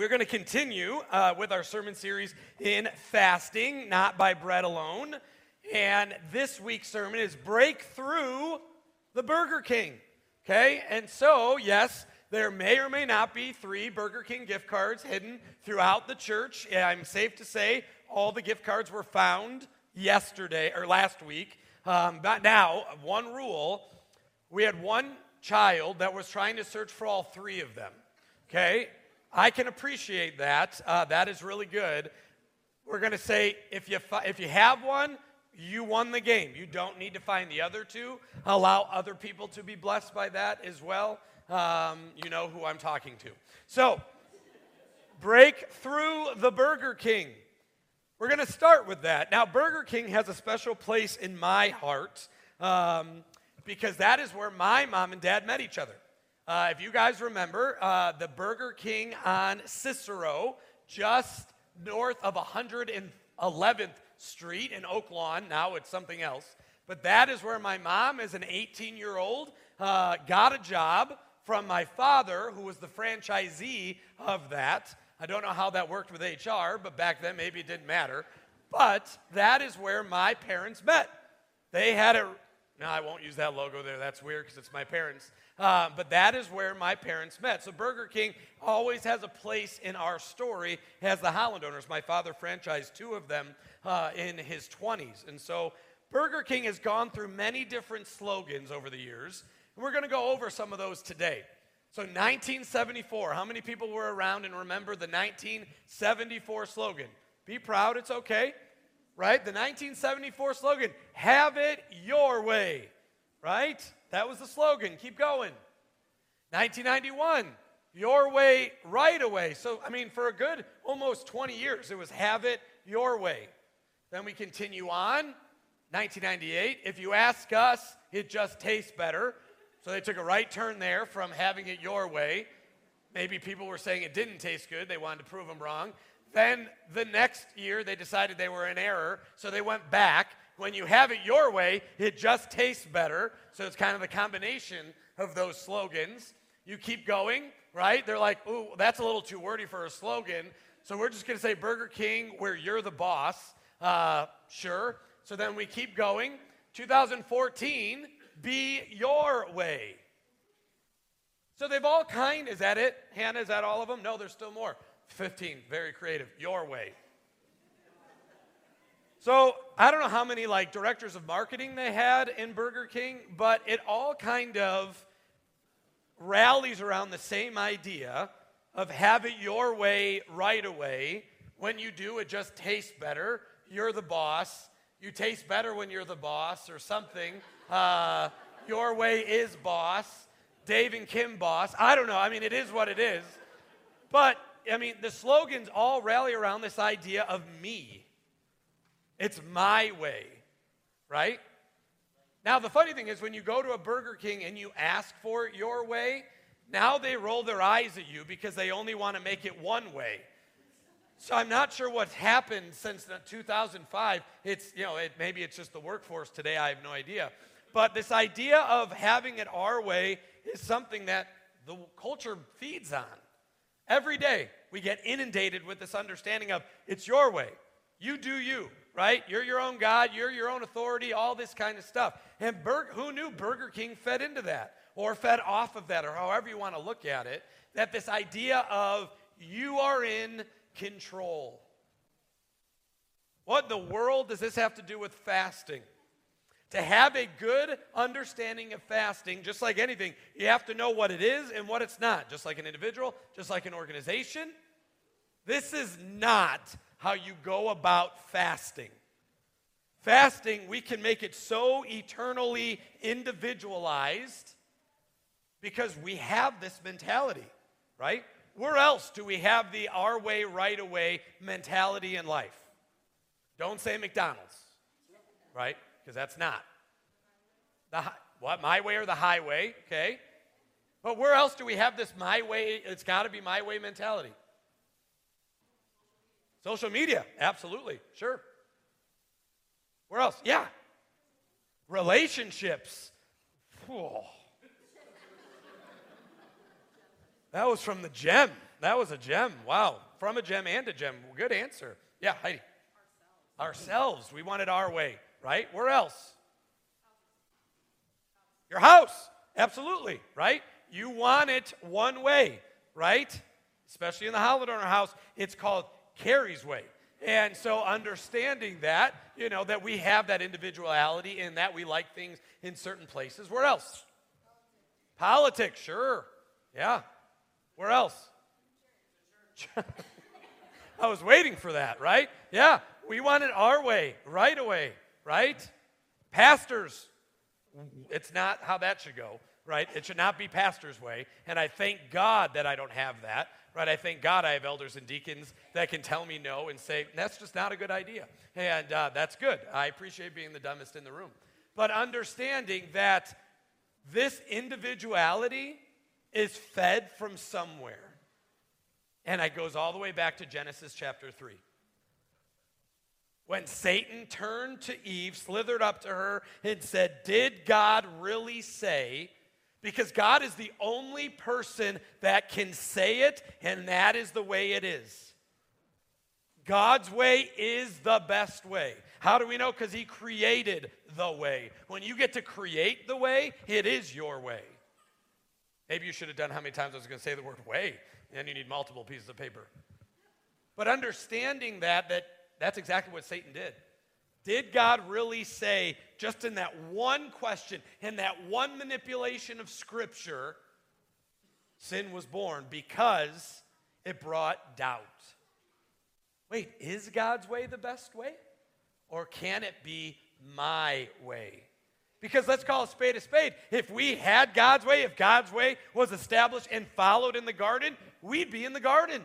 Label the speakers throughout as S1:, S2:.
S1: We're going to continue uh, with our sermon series in fasting, not by bread alone. And this week's sermon is Break Through the Burger King. Okay? And so, yes, there may or may not be three Burger King gift cards hidden throughout the church. I'm safe to say all the gift cards were found yesterday or last week. Um, but now, one rule we had one child that was trying to search for all three of them. Okay? I can appreciate that. Uh, that is really good. We're going to say if you, fi- if you have one, you won the game. You don't need to find the other two. Allow other people to be blessed by that as well. Um, you know who I'm talking to. So, break through the Burger King. We're going to start with that. Now, Burger King has a special place in my heart um, because that is where my mom and dad met each other. Uh, if you guys remember, uh, the Burger King on Cicero, just north of 111th Street in Oak Lawn. Now it's something else. But that is where my mom, as an 18 year old, uh, got a job from my father, who was the franchisee of that. I don't know how that worked with HR, but back then maybe it didn't matter. But that is where my parents met. They had a no, I won't use that logo there. That's weird because it's my parents. Uh, but that is where my parents met. So Burger King always has a place in our story as the Holland owners. My father franchised two of them uh, in his 20s. And so Burger King has gone through many different slogans over the years. And we're going to go over some of those today. So 1974, how many people were around and remember the 1974 slogan? Be proud, it's okay right? The 1974 slogan, have it your way, right? That was the slogan. Keep going. 1991, your way, right away. So, I mean, for a good almost 20 years, it was have it your way. Then we continue on. 1998, if you ask us, it just tastes better. So they took a right turn there from having it your way. Maybe people were saying it didn't taste good. They wanted to prove them wrong. Then the next year, they decided they were in error, so they went back. When you have it your way, it just tastes better. So it's kind of a combination of those slogans. You keep going, right? They're like, ooh, that's a little too wordy for a slogan. So we're just going to say Burger King, where you're the boss. Uh, sure. So then we keep going. 2014, be your way. So they've all kind, is that it? Hannah, is that all of them? No, there's still more. 15, very creative. Your way. So I don't know how many like directors of marketing they had in Burger King, but it all kind of rallies around the same idea of have it your way right away. When you do, it just tastes better. You're the boss. You taste better when you're the boss, or something. Uh, your way is boss. Dave and Kim boss. I don't know. I mean, it is what it is. But I mean, the slogans all rally around this idea of me. It's my way, right? Now, the funny thing is, when you go to a Burger King and you ask for it your way, now they roll their eyes at you because they only want to make it one way. So I'm not sure what's happened since 2005. It's, you know, it, maybe it's just the workforce today. I have no idea. But this idea of having it our way is something that the culture feeds on. Every day, we get inundated with this understanding of it's your way. You do you, right? You're your own God, you're your own authority, all this kind of stuff. And Bur- who knew Burger King fed into that or fed off of that or however you want to look at it? That this idea of you are in control. What in the world does this have to do with fasting? To have a good understanding of fasting, just like anything, you have to know what it is and what it's not. Just like an individual, just like an organization. This is not how you go about fasting. Fasting, we can make it so eternally individualized because we have this mentality, right? Where else do we have the our way, right away mentality in life? Don't say McDonald's, right? because that's not. The, what, my way or the highway, okay? But where else do we have this my way, it's got to be my way mentality? Social media, absolutely, sure. Where else? Yeah. Relationships. That was from the gem, That was a gem. Wow. From a gem and a gem. Good answer. Yeah, Heidi. Ourselves. Ourselves. We want it our way, right? Where else? Your house. Absolutely, right? You want it one way, right? Especially in the Holidorner house, it's called Carrie's way. And so understanding that, you know, that we have that individuality and that we like things in certain places. Where else? Politics, sure. Yeah. Where else? I was waiting for that, right? Yeah. We want it our way, right away, right? Pastors, it's not how that should go, right? It should not be pastor's way. And I thank God that I don't have that, right? I thank God I have elders and deacons that can tell me no and say, that's just not a good idea. And uh, that's good. I appreciate being the dumbest in the room. But understanding that this individuality is fed from somewhere. And it goes all the way back to Genesis chapter 3. When Satan turned to Eve, slithered up to her, and said, Did God really say? Because God is the only person that can say it, and that is the way it is. God's way is the best way. How do we know? Because He created the way. When you get to create the way, it is your way. Maybe you should have done how many times I was going to say the word way, and you need multiple pieces of paper. But understanding that, that that's exactly what Satan did. Did God really say, just in that one question, in that one manipulation of Scripture, sin was born because it brought doubt? Wait, is God's way the best way? Or can it be my way? Because let's call a spade a spade. If we had God's way, if God's way was established and followed in the garden, we'd be in the garden.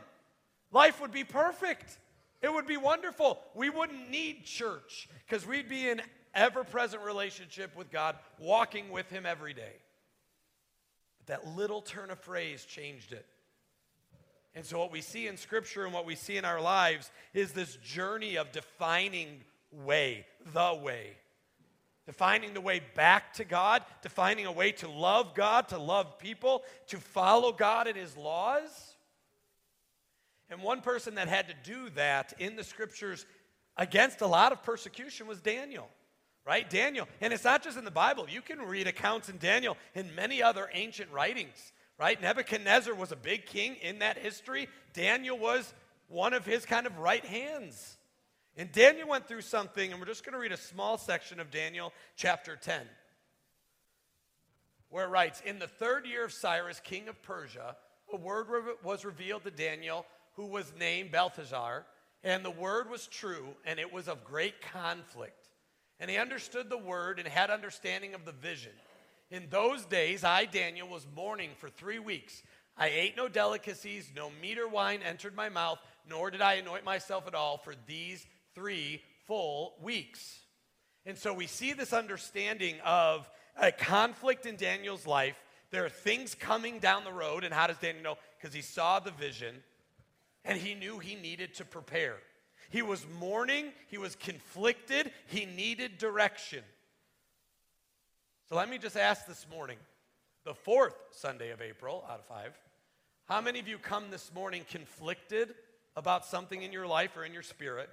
S1: Life would be perfect. It would be wonderful. We wouldn't need church because we'd be in ever present relationship with God, walking with Him every day. But that little turn of phrase changed it. And so, what we see in Scripture and what we see in our lives is this journey of defining way, the way. Defining the way back to God, defining a way to love God, to love people, to follow God and His laws. And one person that had to do that in the scriptures against a lot of persecution was Daniel, right? Daniel. And it's not just in the Bible. You can read accounts in Daniel in many other ancient writings, right? Nebuchadnezzar was a big king in that history. Daniel was one of his kind of right hands. And Daniel went through something, and we're just going to read a small section of Daniel chapter 10, where it writes In the third year of Cyrus, king of Persia, a word was revealed to Daniel who was named Belteshazzar, and the word was true, and it was of great conflict. And he understood the word and had understanding of the vision. In those days, I, Daniel, was mourning for three weeks. I ate no delicacies, no meat or wine entered my mouth, nor did I anoint myself at all for these three full weeks. And so we see this understanding of a conflict in Daniel's life. There are things coming down the road, and how does Daniel know? Because he saw the vision and he knew he needed to prepare. He was mourning, he was conflicted, he needed direction. So let me just ask this morning, the fourth Sunday of April out of five, how many of you come this morning conflicted about something in your life or in your spirit,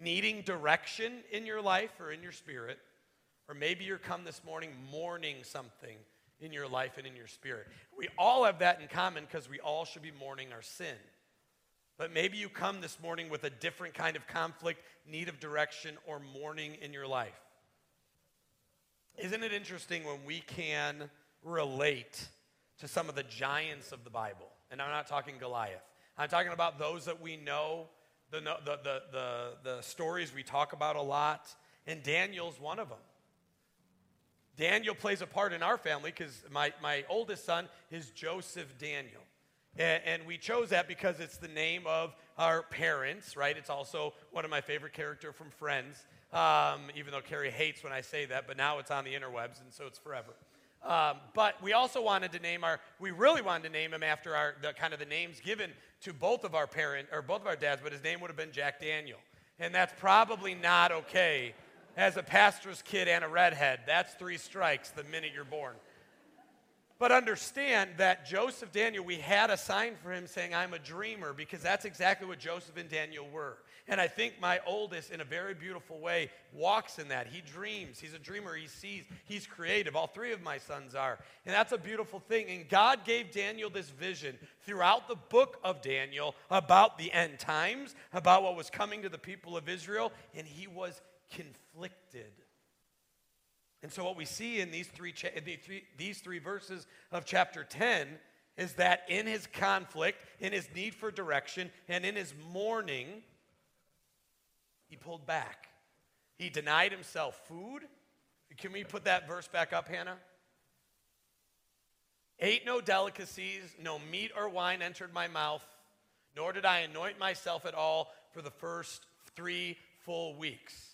S1: needing direction in your life or in your spirit? Or maybe you're come this morning mourning something in your life and in your spirit. We all have that in common because we all should be mourning our sin. But maybe you come this morning with a different kind of conflict, need of direction, or mourning in your life. Isn't it interesting when we can relate to some of the giants of the Bible? And I'm not talking Goliath. I'm talking about those that we know, the, the, the, the, the stories we talk about a lot, and Daniel's one of them. Daniel plays a part in our family because my, my oldest son is Joseph Daniel. And, and, we chose that because it's the name of our parents, right? It's also one of my favorite character from Friends, um, even though Carrie hates when I say that, but now it's on the interwebs, and so it's forever. Um, but we also wanted to name our, we really wanted to name him after our, the kind of the names given to both of our parents, or both of our dads, but his name would have been Jack Daniel. And that's probably not okay as a pastor's kid and a redhead. That's three strikes the minute you're born. But understand that Joseph Daniel, we had a sign for him saying, I'm a dreamer, because that's exactly what Joseph and Daniel were. And I think my oldest, in a very beautiful way, walks in that. He dreams. He's a dreamer. He sees. He's creative. All three of my sons are. And that's a beautiful thing. And God gave Daniel this vision throughout the book of Daniel about the end times, about what was coming to the people of Israel. And he was conflicted. And so, what we see in these three, cha- the three, these three verses of chapter 10 is that in his conflict, in his need for direction, and in his mourning, he pulled back. He denied himself food. Can we put that verse back up, Hannah? Ate no delicacies, no meat or wine entered my mouth, nor did I anoint myself at all for the first three full weeks.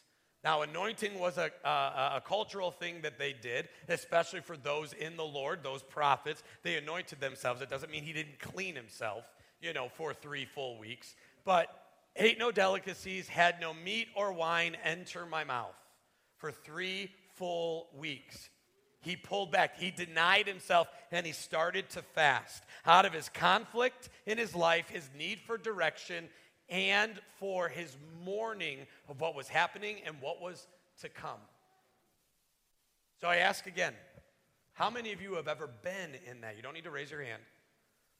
S1: Now, anointing was a, a, a, cultural thing that they did, especially for those in the Lord, those prophets. They anointed themselves. It doesn't mean he didn't clean himself, you know, for three full weeks. But ate no delicacies, had no meat or wine enter my mouth for three full weeks. He pulled back. He denied himself and he started to fast. Out of his conflict in his life, his need for direction, and for his mourning of what was happening and what was to come. So I ask again how many of you have ever been in that? You don't need to raise your hand.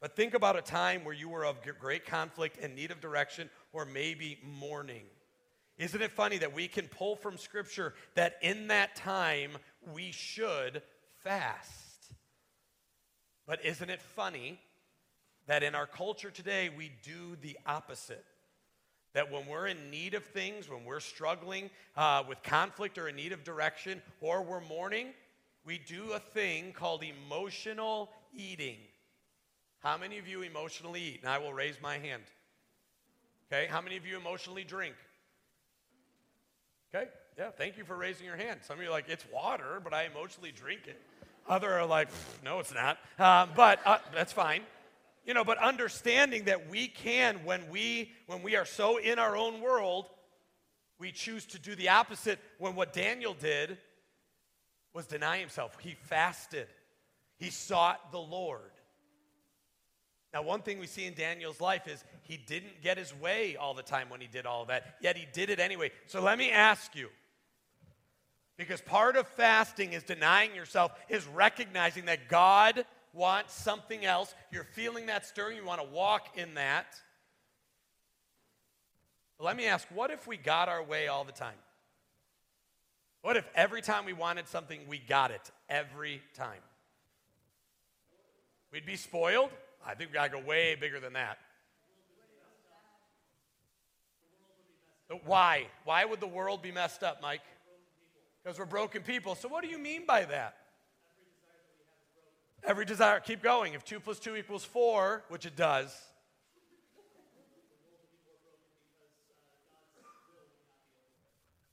S1: But think about a time where you were of great conflict and need of direction, or maybe mourning. Isn't it funny that we can pull from Scripture that in that time we should fast? But isn't it funny that in our culture today we do the opposite? That when we're in need of things, when we're struggling uh, with conflict or in need of direction, or we're mourning, we do a thing called emotional eating. How many of you emotionally eat? And I will raise my hand. Okay, how many of you emotionally drink? Okay, yeah, thank you for raising your hand. Some of you are like, it's water, but I emotionally drink it. Other are like, no, it's not. Um, but uh, that's fine you know but understanding that we can when we when we are so in our own world we choose to do the opposite when what daniel did was deny himself. He fasted. He sought the lord. Now one thing we see in daniel's life is he didn't get his way all the time when he did all that yet he did it anyway. So let me ask you because part of fasting is denying yourself is recognizing that god want something else. You're feeling that stirring. You want to walk in that. But let me ask what if we got our way all the time? What if every time we wanted something, we got it every time? We'd be spoiled? I think we got to go way bigger than that. But why? Why would the world be messed up, Mike? Because we're broken people. So, what do you mean by that? Every desire, keep going. If 2 plus 2 equals 4, which it does,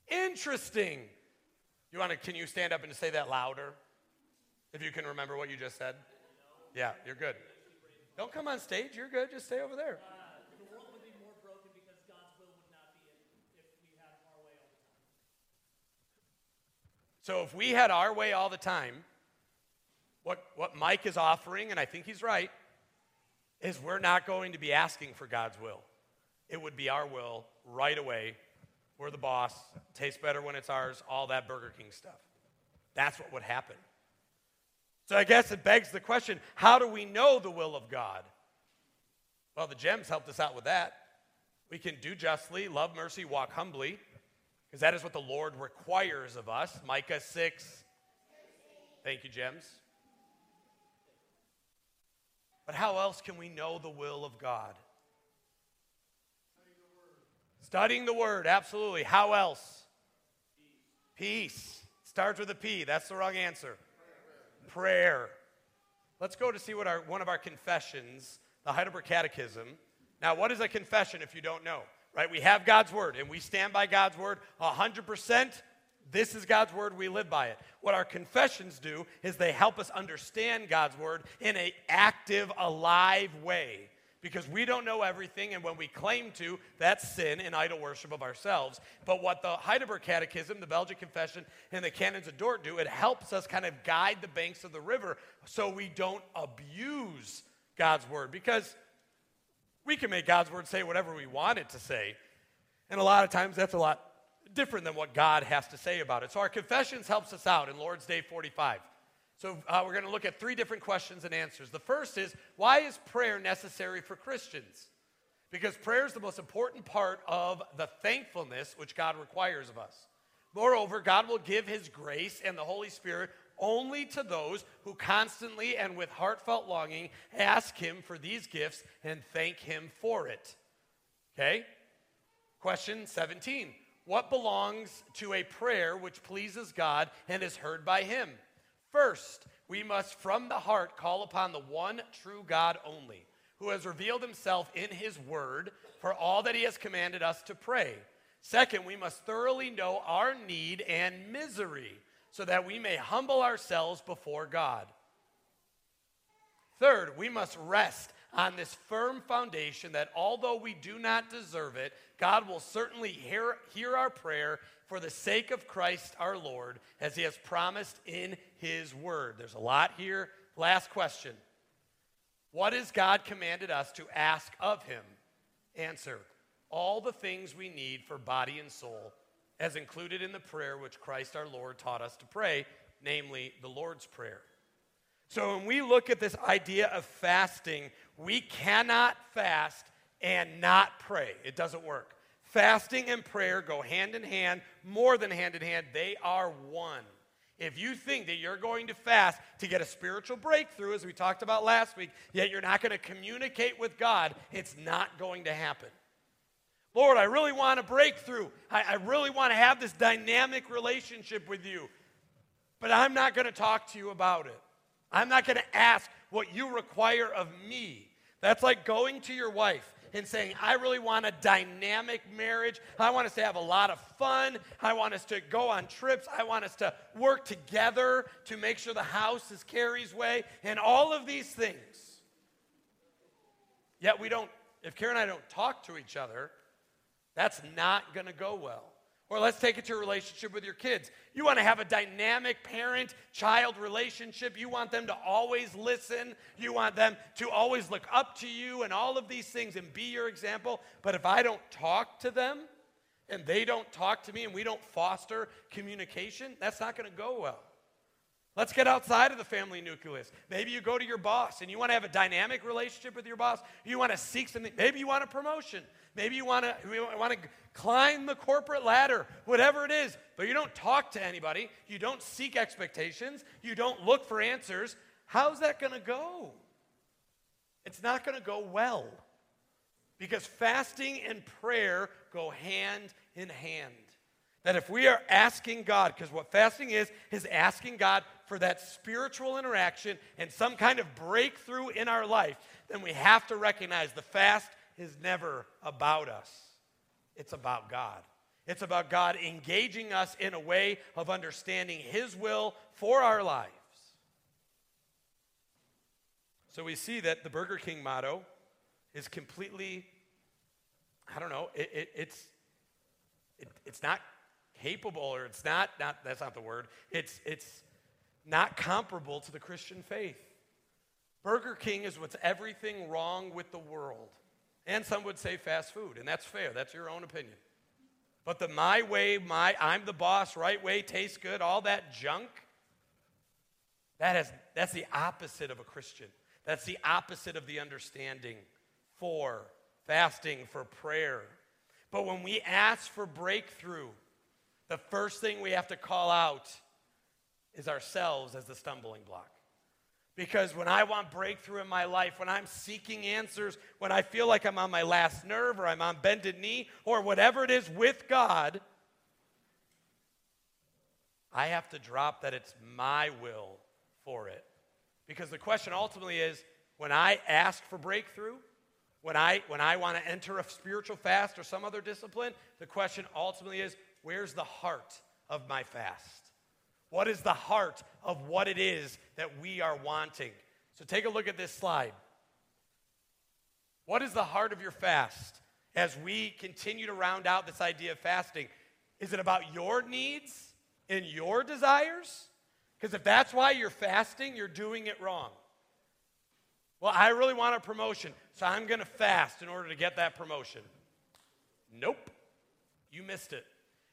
S1: Interesting. You want to can you stand up and say that louder? If you can remember what you just said? Yeah, you're good. Don't come on stage. You're good. Just stay over there. So if we had our way all the time, what, what Mike is offering, and I think he's right, is we're not going to be asking for God's will. It would be our will right away. We're the boss, tastes better when it's ours, all that Burger King stuff. That's what would happen. So I guess it begs the question how do we know the will of God? Well, the gems helped us out with that. We can do justly, love mercy, walk humbly, because that is what the Lord requires of us. Micah 6. Thank you, Gems. But how else can we know the will of God? Studying the Word, absolutely. How else? Peace. Peace. Starts with a P. That's the wrong answer. Prayer. Let's go to see what our, one of our confessions, the Heidelberg Catechism. Now, what is a confession if you don't know? Right? We have God's Word, and we stand by God's Word 100%. This is God's word, we live by it. What our confessions do is they help us understand God's word in an active, alive way. because we don't know everything, and when we claim to, that's sin and idol worship of ourselves. But what the Heidelberg Catechism, the Belgian Confession, and the Canons of Dort do, it helps us kind of guide the banks of the river so we don't abuse God's word. Because we can make God's word say whatever we want it to say, and a lot of times that's a lot different than what God has to say about it. So our confessions helps us out in Lord's Day 45. So uh, we're going to look at three different questions and answers. The first is why is prayer necessary for Christians? Because prayer is the most important part of the thankfulness which God requires of us. Moreover, God will give his grace and the Holy Spirit only to those who constantly and with heartfelt longing ask him for these gifts and thank him for it. Okay? Question 17. What belongs to a prayer which pleases God and is heard by him? First, we must from the heart call upon the one true God only, who has revealed himself in his word for all that he has commanded us to pray. Second, we must thoroughly know our need and misery so that we may humble ourselves before God. Third, we must rest on this firm foundation that although we do not deserve it, God will certainly hear, hear our prayer for the sake of Christ our Lord, as he has promised in his word. There's a lot here. Last question What has God commanded us to ask of him? Answer All the things we need for body and soul, as included in the prayer which Christ our Lord taught us to pray, namely the Lord's Prayer. So when we look at this idea of fasting, we cannot fast and not pray. It doesn't work. Fasting and prayer go hand in hand, more than hand in hand. They are one. If you think that you're going to fast to get a spiritual breakthrough, as we talked about last week, yet you're not going to communicate with God, it's not going to happen. Lord, I really want a breakthrough. I, I really want to have this dynamic relationship with you, but I'm not going to talk to you about it. I'm not going to ask what you require of me. That's like going to your wife and saying, I really want a dynamic marriage. I want us to have a lot of fun. I want us to go on trips. I want us to work together to make sure the house is Carrie's way and all of these things. Yet we don't, if Carrie and I don't talk to each other, that's not going to go well. Or let's take it to a relationship with your kids. You want to have a dynamic parent child relationship. You want them to always listen. You want them to always look up to you and all of these things and be your example. But if I don't talk to them and they don't talk to me and we don't foster communication, that's not going to go well. Let's get outside of the family nucleus. Maybe you go to your boss and you want to have a dynamic relationship with your boss. You want to seek something. Maybe you want a promotion. Maybe you want to, want to climb the corporate ladder, whatever it is. But you don't talk to anybody. You don't seek expectations. You don't look for answers. How's that going to go? It's not going to go well. Because fasting and prayer go hand in hand. That if we are asking God, because what fasting is, is asking God for that spiritual interaction and some kind of breakthrough in our life, then we have to recognize the fast is never about us, it's about God. It's about God engaging us in a way of understanding His will for our lives. So we see that the Burger King motto is completely, I don't know, it, it, it's, it, it's not capable or it's not, not that's not the word it's it's not comparable to the christian faith burger king is what's everything wrong with the world and some would say fast food and that's fair that's your own opinion. But the my way my i'm the boss right way tastes good all that junk that is that's the opposite of a christian. That's the opposite of the understanding for fasting for prayer. But when we ask for breakthrough the first thing we have to call out is ourselves as the stumbling block. Because when I want breakthrough in my life, when I'm seeking answers, when I feel like I'm on my last nerve or I'm on bended knee or whatever it is with God, I have to drop that it's my will for it. Because the question ultimately is when I ask for breakthrough, when I, when I want to enter a spiritual fast or some other discipline, the question ultimately is Where's the heart of my fast? What is the heart of what it is that we are wanting? So take a look at this slide. What is the heart of your fast as we continue to round out this idea of fasting? Is it about your needs and your desires? Because if that's why you're fasting, you're doing it wrong. Well, I really want a promotion, so I'm going to fast in order to get that promotion. Nope. You missed it.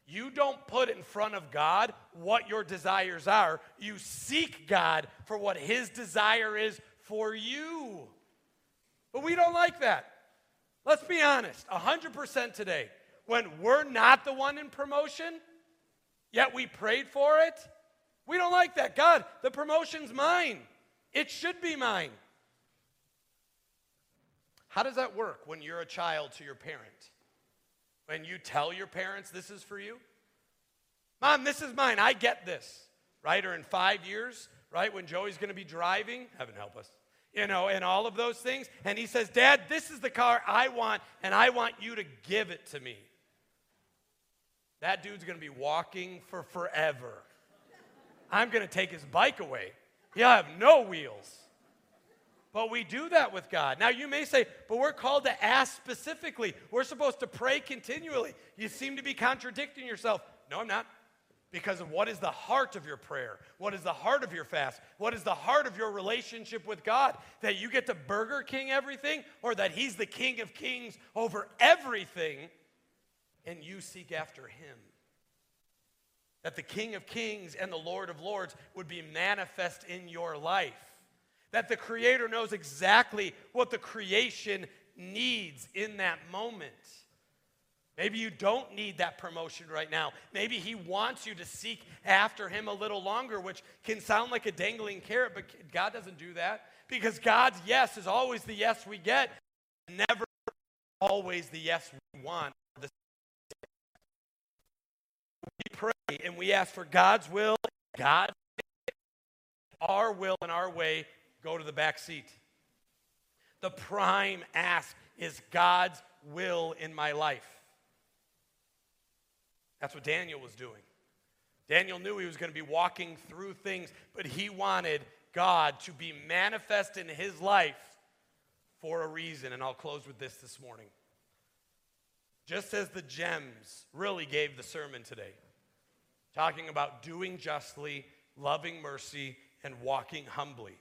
S1: You don't put in front of God what your desires are. You seek God for what His desire is for you. But we don't like that. Let's be honest 100% today. When we're not the one in promotion, yet we prayed for it, we don't like that. God, the promotion's mine. It should be mine. How does that work when you're a child to your parent? When you tell your parents this is for you? Mom, this is mine. I get this. Right? Or in five years, right? When Joey's going to be driving, heaven help us, you know, and all of those things. And he says, Dad, this is the car I want, and I want you to give it to me. That dude's going to be walking for forever. I'm going to take his bike away. He'll have no wheels. But we do that with God. Now, you may say, but we're called to ask specifically. We're supposed to pray continually. You seem to be contradicting yourself. No, I'm not. Because of what is the heart of your prayer? What is the heart of your fast? What is the heart of your relationship with God? That you get to Burger King everything, or that He's the King of Kings over everything, and you seek after Him? That the King of Kings and the Lord of Lords would be manifest in your life that the Creator knows exactly what the creation needs in that moment. Maybe you don't need that promotion right now. Maybe He wants you to seek after Him a little longer, which can sound like a dangling carrot, but God doesn't do that because God's yes is always the yes we get, never always the yes we want. We pray and we ask for God's will, God's our will and our way go to the back seat. The prime ask is God's will in my life. That's what Daniel was doing. Daniel knew he was going to be walking through things, but he wanted God to be manifest in his life for a reason. And I'll close with this this morning. Just as the gems really gave the sermon today, talking about doing justly, loving mercy, and walking humbly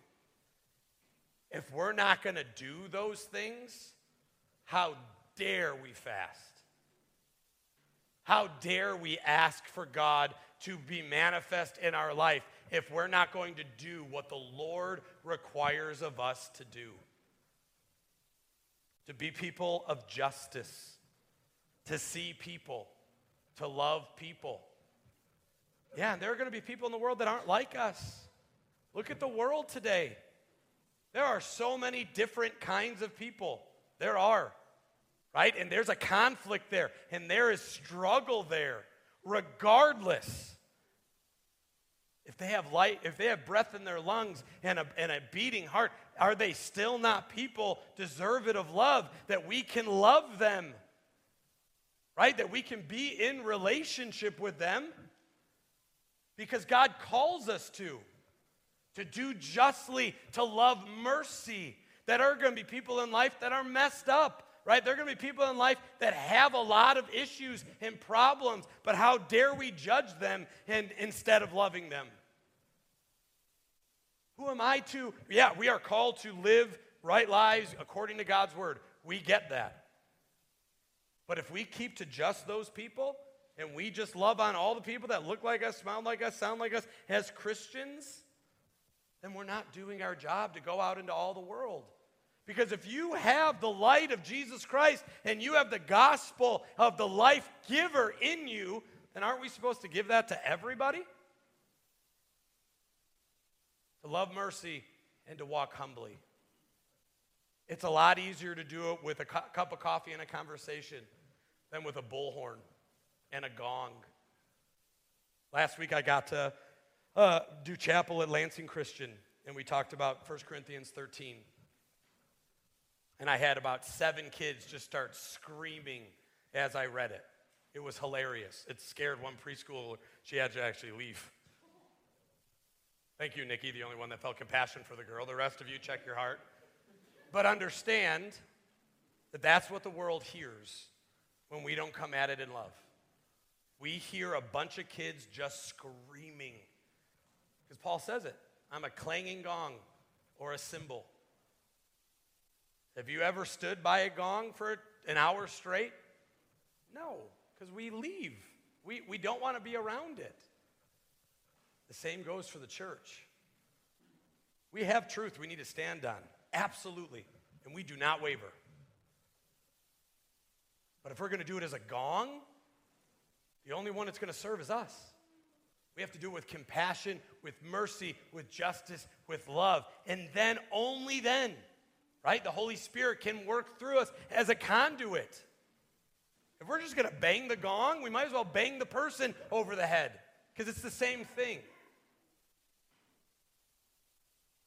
S1: if we're not going to do those things, how dare we fast? How dare we ask for God to be manifest in our life if we're not going to do what the Lord requires of us to do? To be people of justice, to see people, to love people. Yeah, and there are going to be people in the world that aren't like us. Look at the world today. There are so many different kinds of people. There are, right? And there's a conflict there, and there is struggle there, regardless. If they have light, if they have breath in their lungs and a, and a beating heart, are they still not people deserving of love that we can love them? Right? That we can be in relationship with them because God calls us to to do justly, to love mercy. That are going to be people in life that are messed up, right? There are going to be people in life that have a lot of issues and problems, but how dare we judge them and, instead of loving them? Who am I to? Yeah, we are called to live right lives according to God's word. We get that. But if we keep to just those people and we just love on all the people that look like us, smile like us, sound like us as Christians, then we're not doing our job to go out into all the world. Because if you have the light of Jesus Christ and you have the gospel of the life giver in you, then aren't we supposed to give that to everybody? To love mercy and to walk humbly. It's a lot easier to do it with a cu- cup of coffee and a conversation than with a bullhorn and a gong. Last week I got to uh, do chapel at Lansing Christian, and we talked about 1 Corinthians 13. And I had about seven kids just start screaming as I read it. It was hilarious. It scared one preschooler. She had to actually leave. Thank you, Nikki, the only one that felt compassion for the girl. The rest of you, check your heart. But understand that that's what the world hears when we don't come at it in love. We hear a bunch of kids just screaming. Because Paul says it I'm a clanging gong or a cymbal. Have you ever stood by a gong for an hour straight? No, because we leave. We, we don't want to be around it. The same goes for the church. We have truth we need to stand on, absolutely, and we do not waver. But if we're going to do it as a gong, the only one that's going to serve is us. We have to do it with compassion, with mercy, with justice, with love. And then, only then, right, the Holy Spirit can work through us as a conduit. If we're just going to bang the gong, we might as well bang the person over the head because it's the same thing.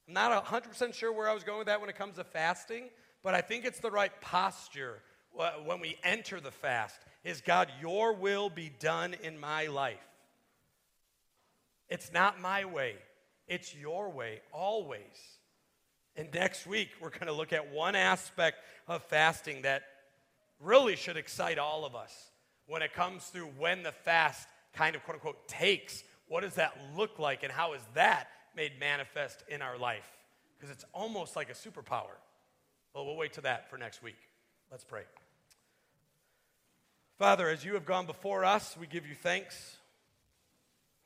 S1: I'm not 100% sure where I was going with that when it comes to fasting, but I think it's the right posture when we enter the fast is God, your will be done in my life. It's not my way, it's your way, always. And next week, we're going to look at one aspect of fasting that really should excite all of us when it comes through when the fast kind of quote unquote takes. What does that look like, and how is that made manifest in our life? Because it's almost like a superpower. Well, we'll wait to that for next week. Let's pray. Father, as you have gone before us, we give you thanks.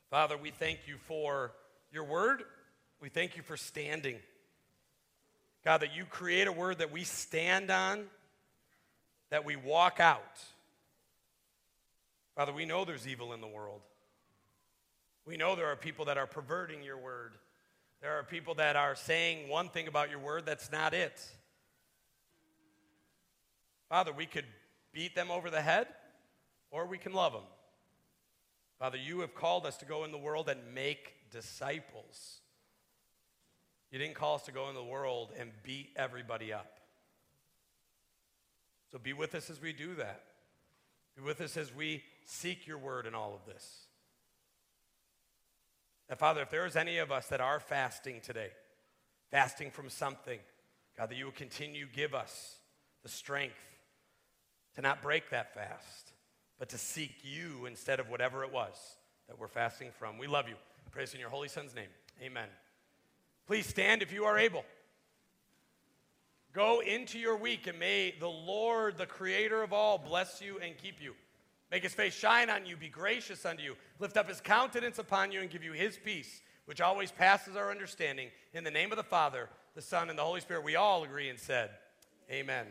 S1: Father, we thank you for your word. We thank you for standing. God, that you create a word that we stand on, that we walk out. Father, we know there's evil in the world. We know there are people that are perverting your word. There are people that are saying one thing about your word that's not it. Father, we could beat them over the head or we can love them. Father, you have called us to go in the world and make disciples. You didn't call us to go in the world and beat everybody up. So be with us as we do that. Be with us as we seek your word in all of this. And Father, if there is any of us that are fasting today, fasting from something, God, that you will continue give us the strength to not break that fast but to seek you instead of whatever it was that we're fasting from. We love you. Praise in your holy son's name. Amen. Please stand if you are able. Go into your week and may the Lord, the creator of all, bless you and keep you. Make his face shine on you, be gracious unto you, lift up his countenance upon you, and give you his peace, which always passes our understanding. In the name of the Father, the Son, and the Holy Spirit, we all agree and said, Amen.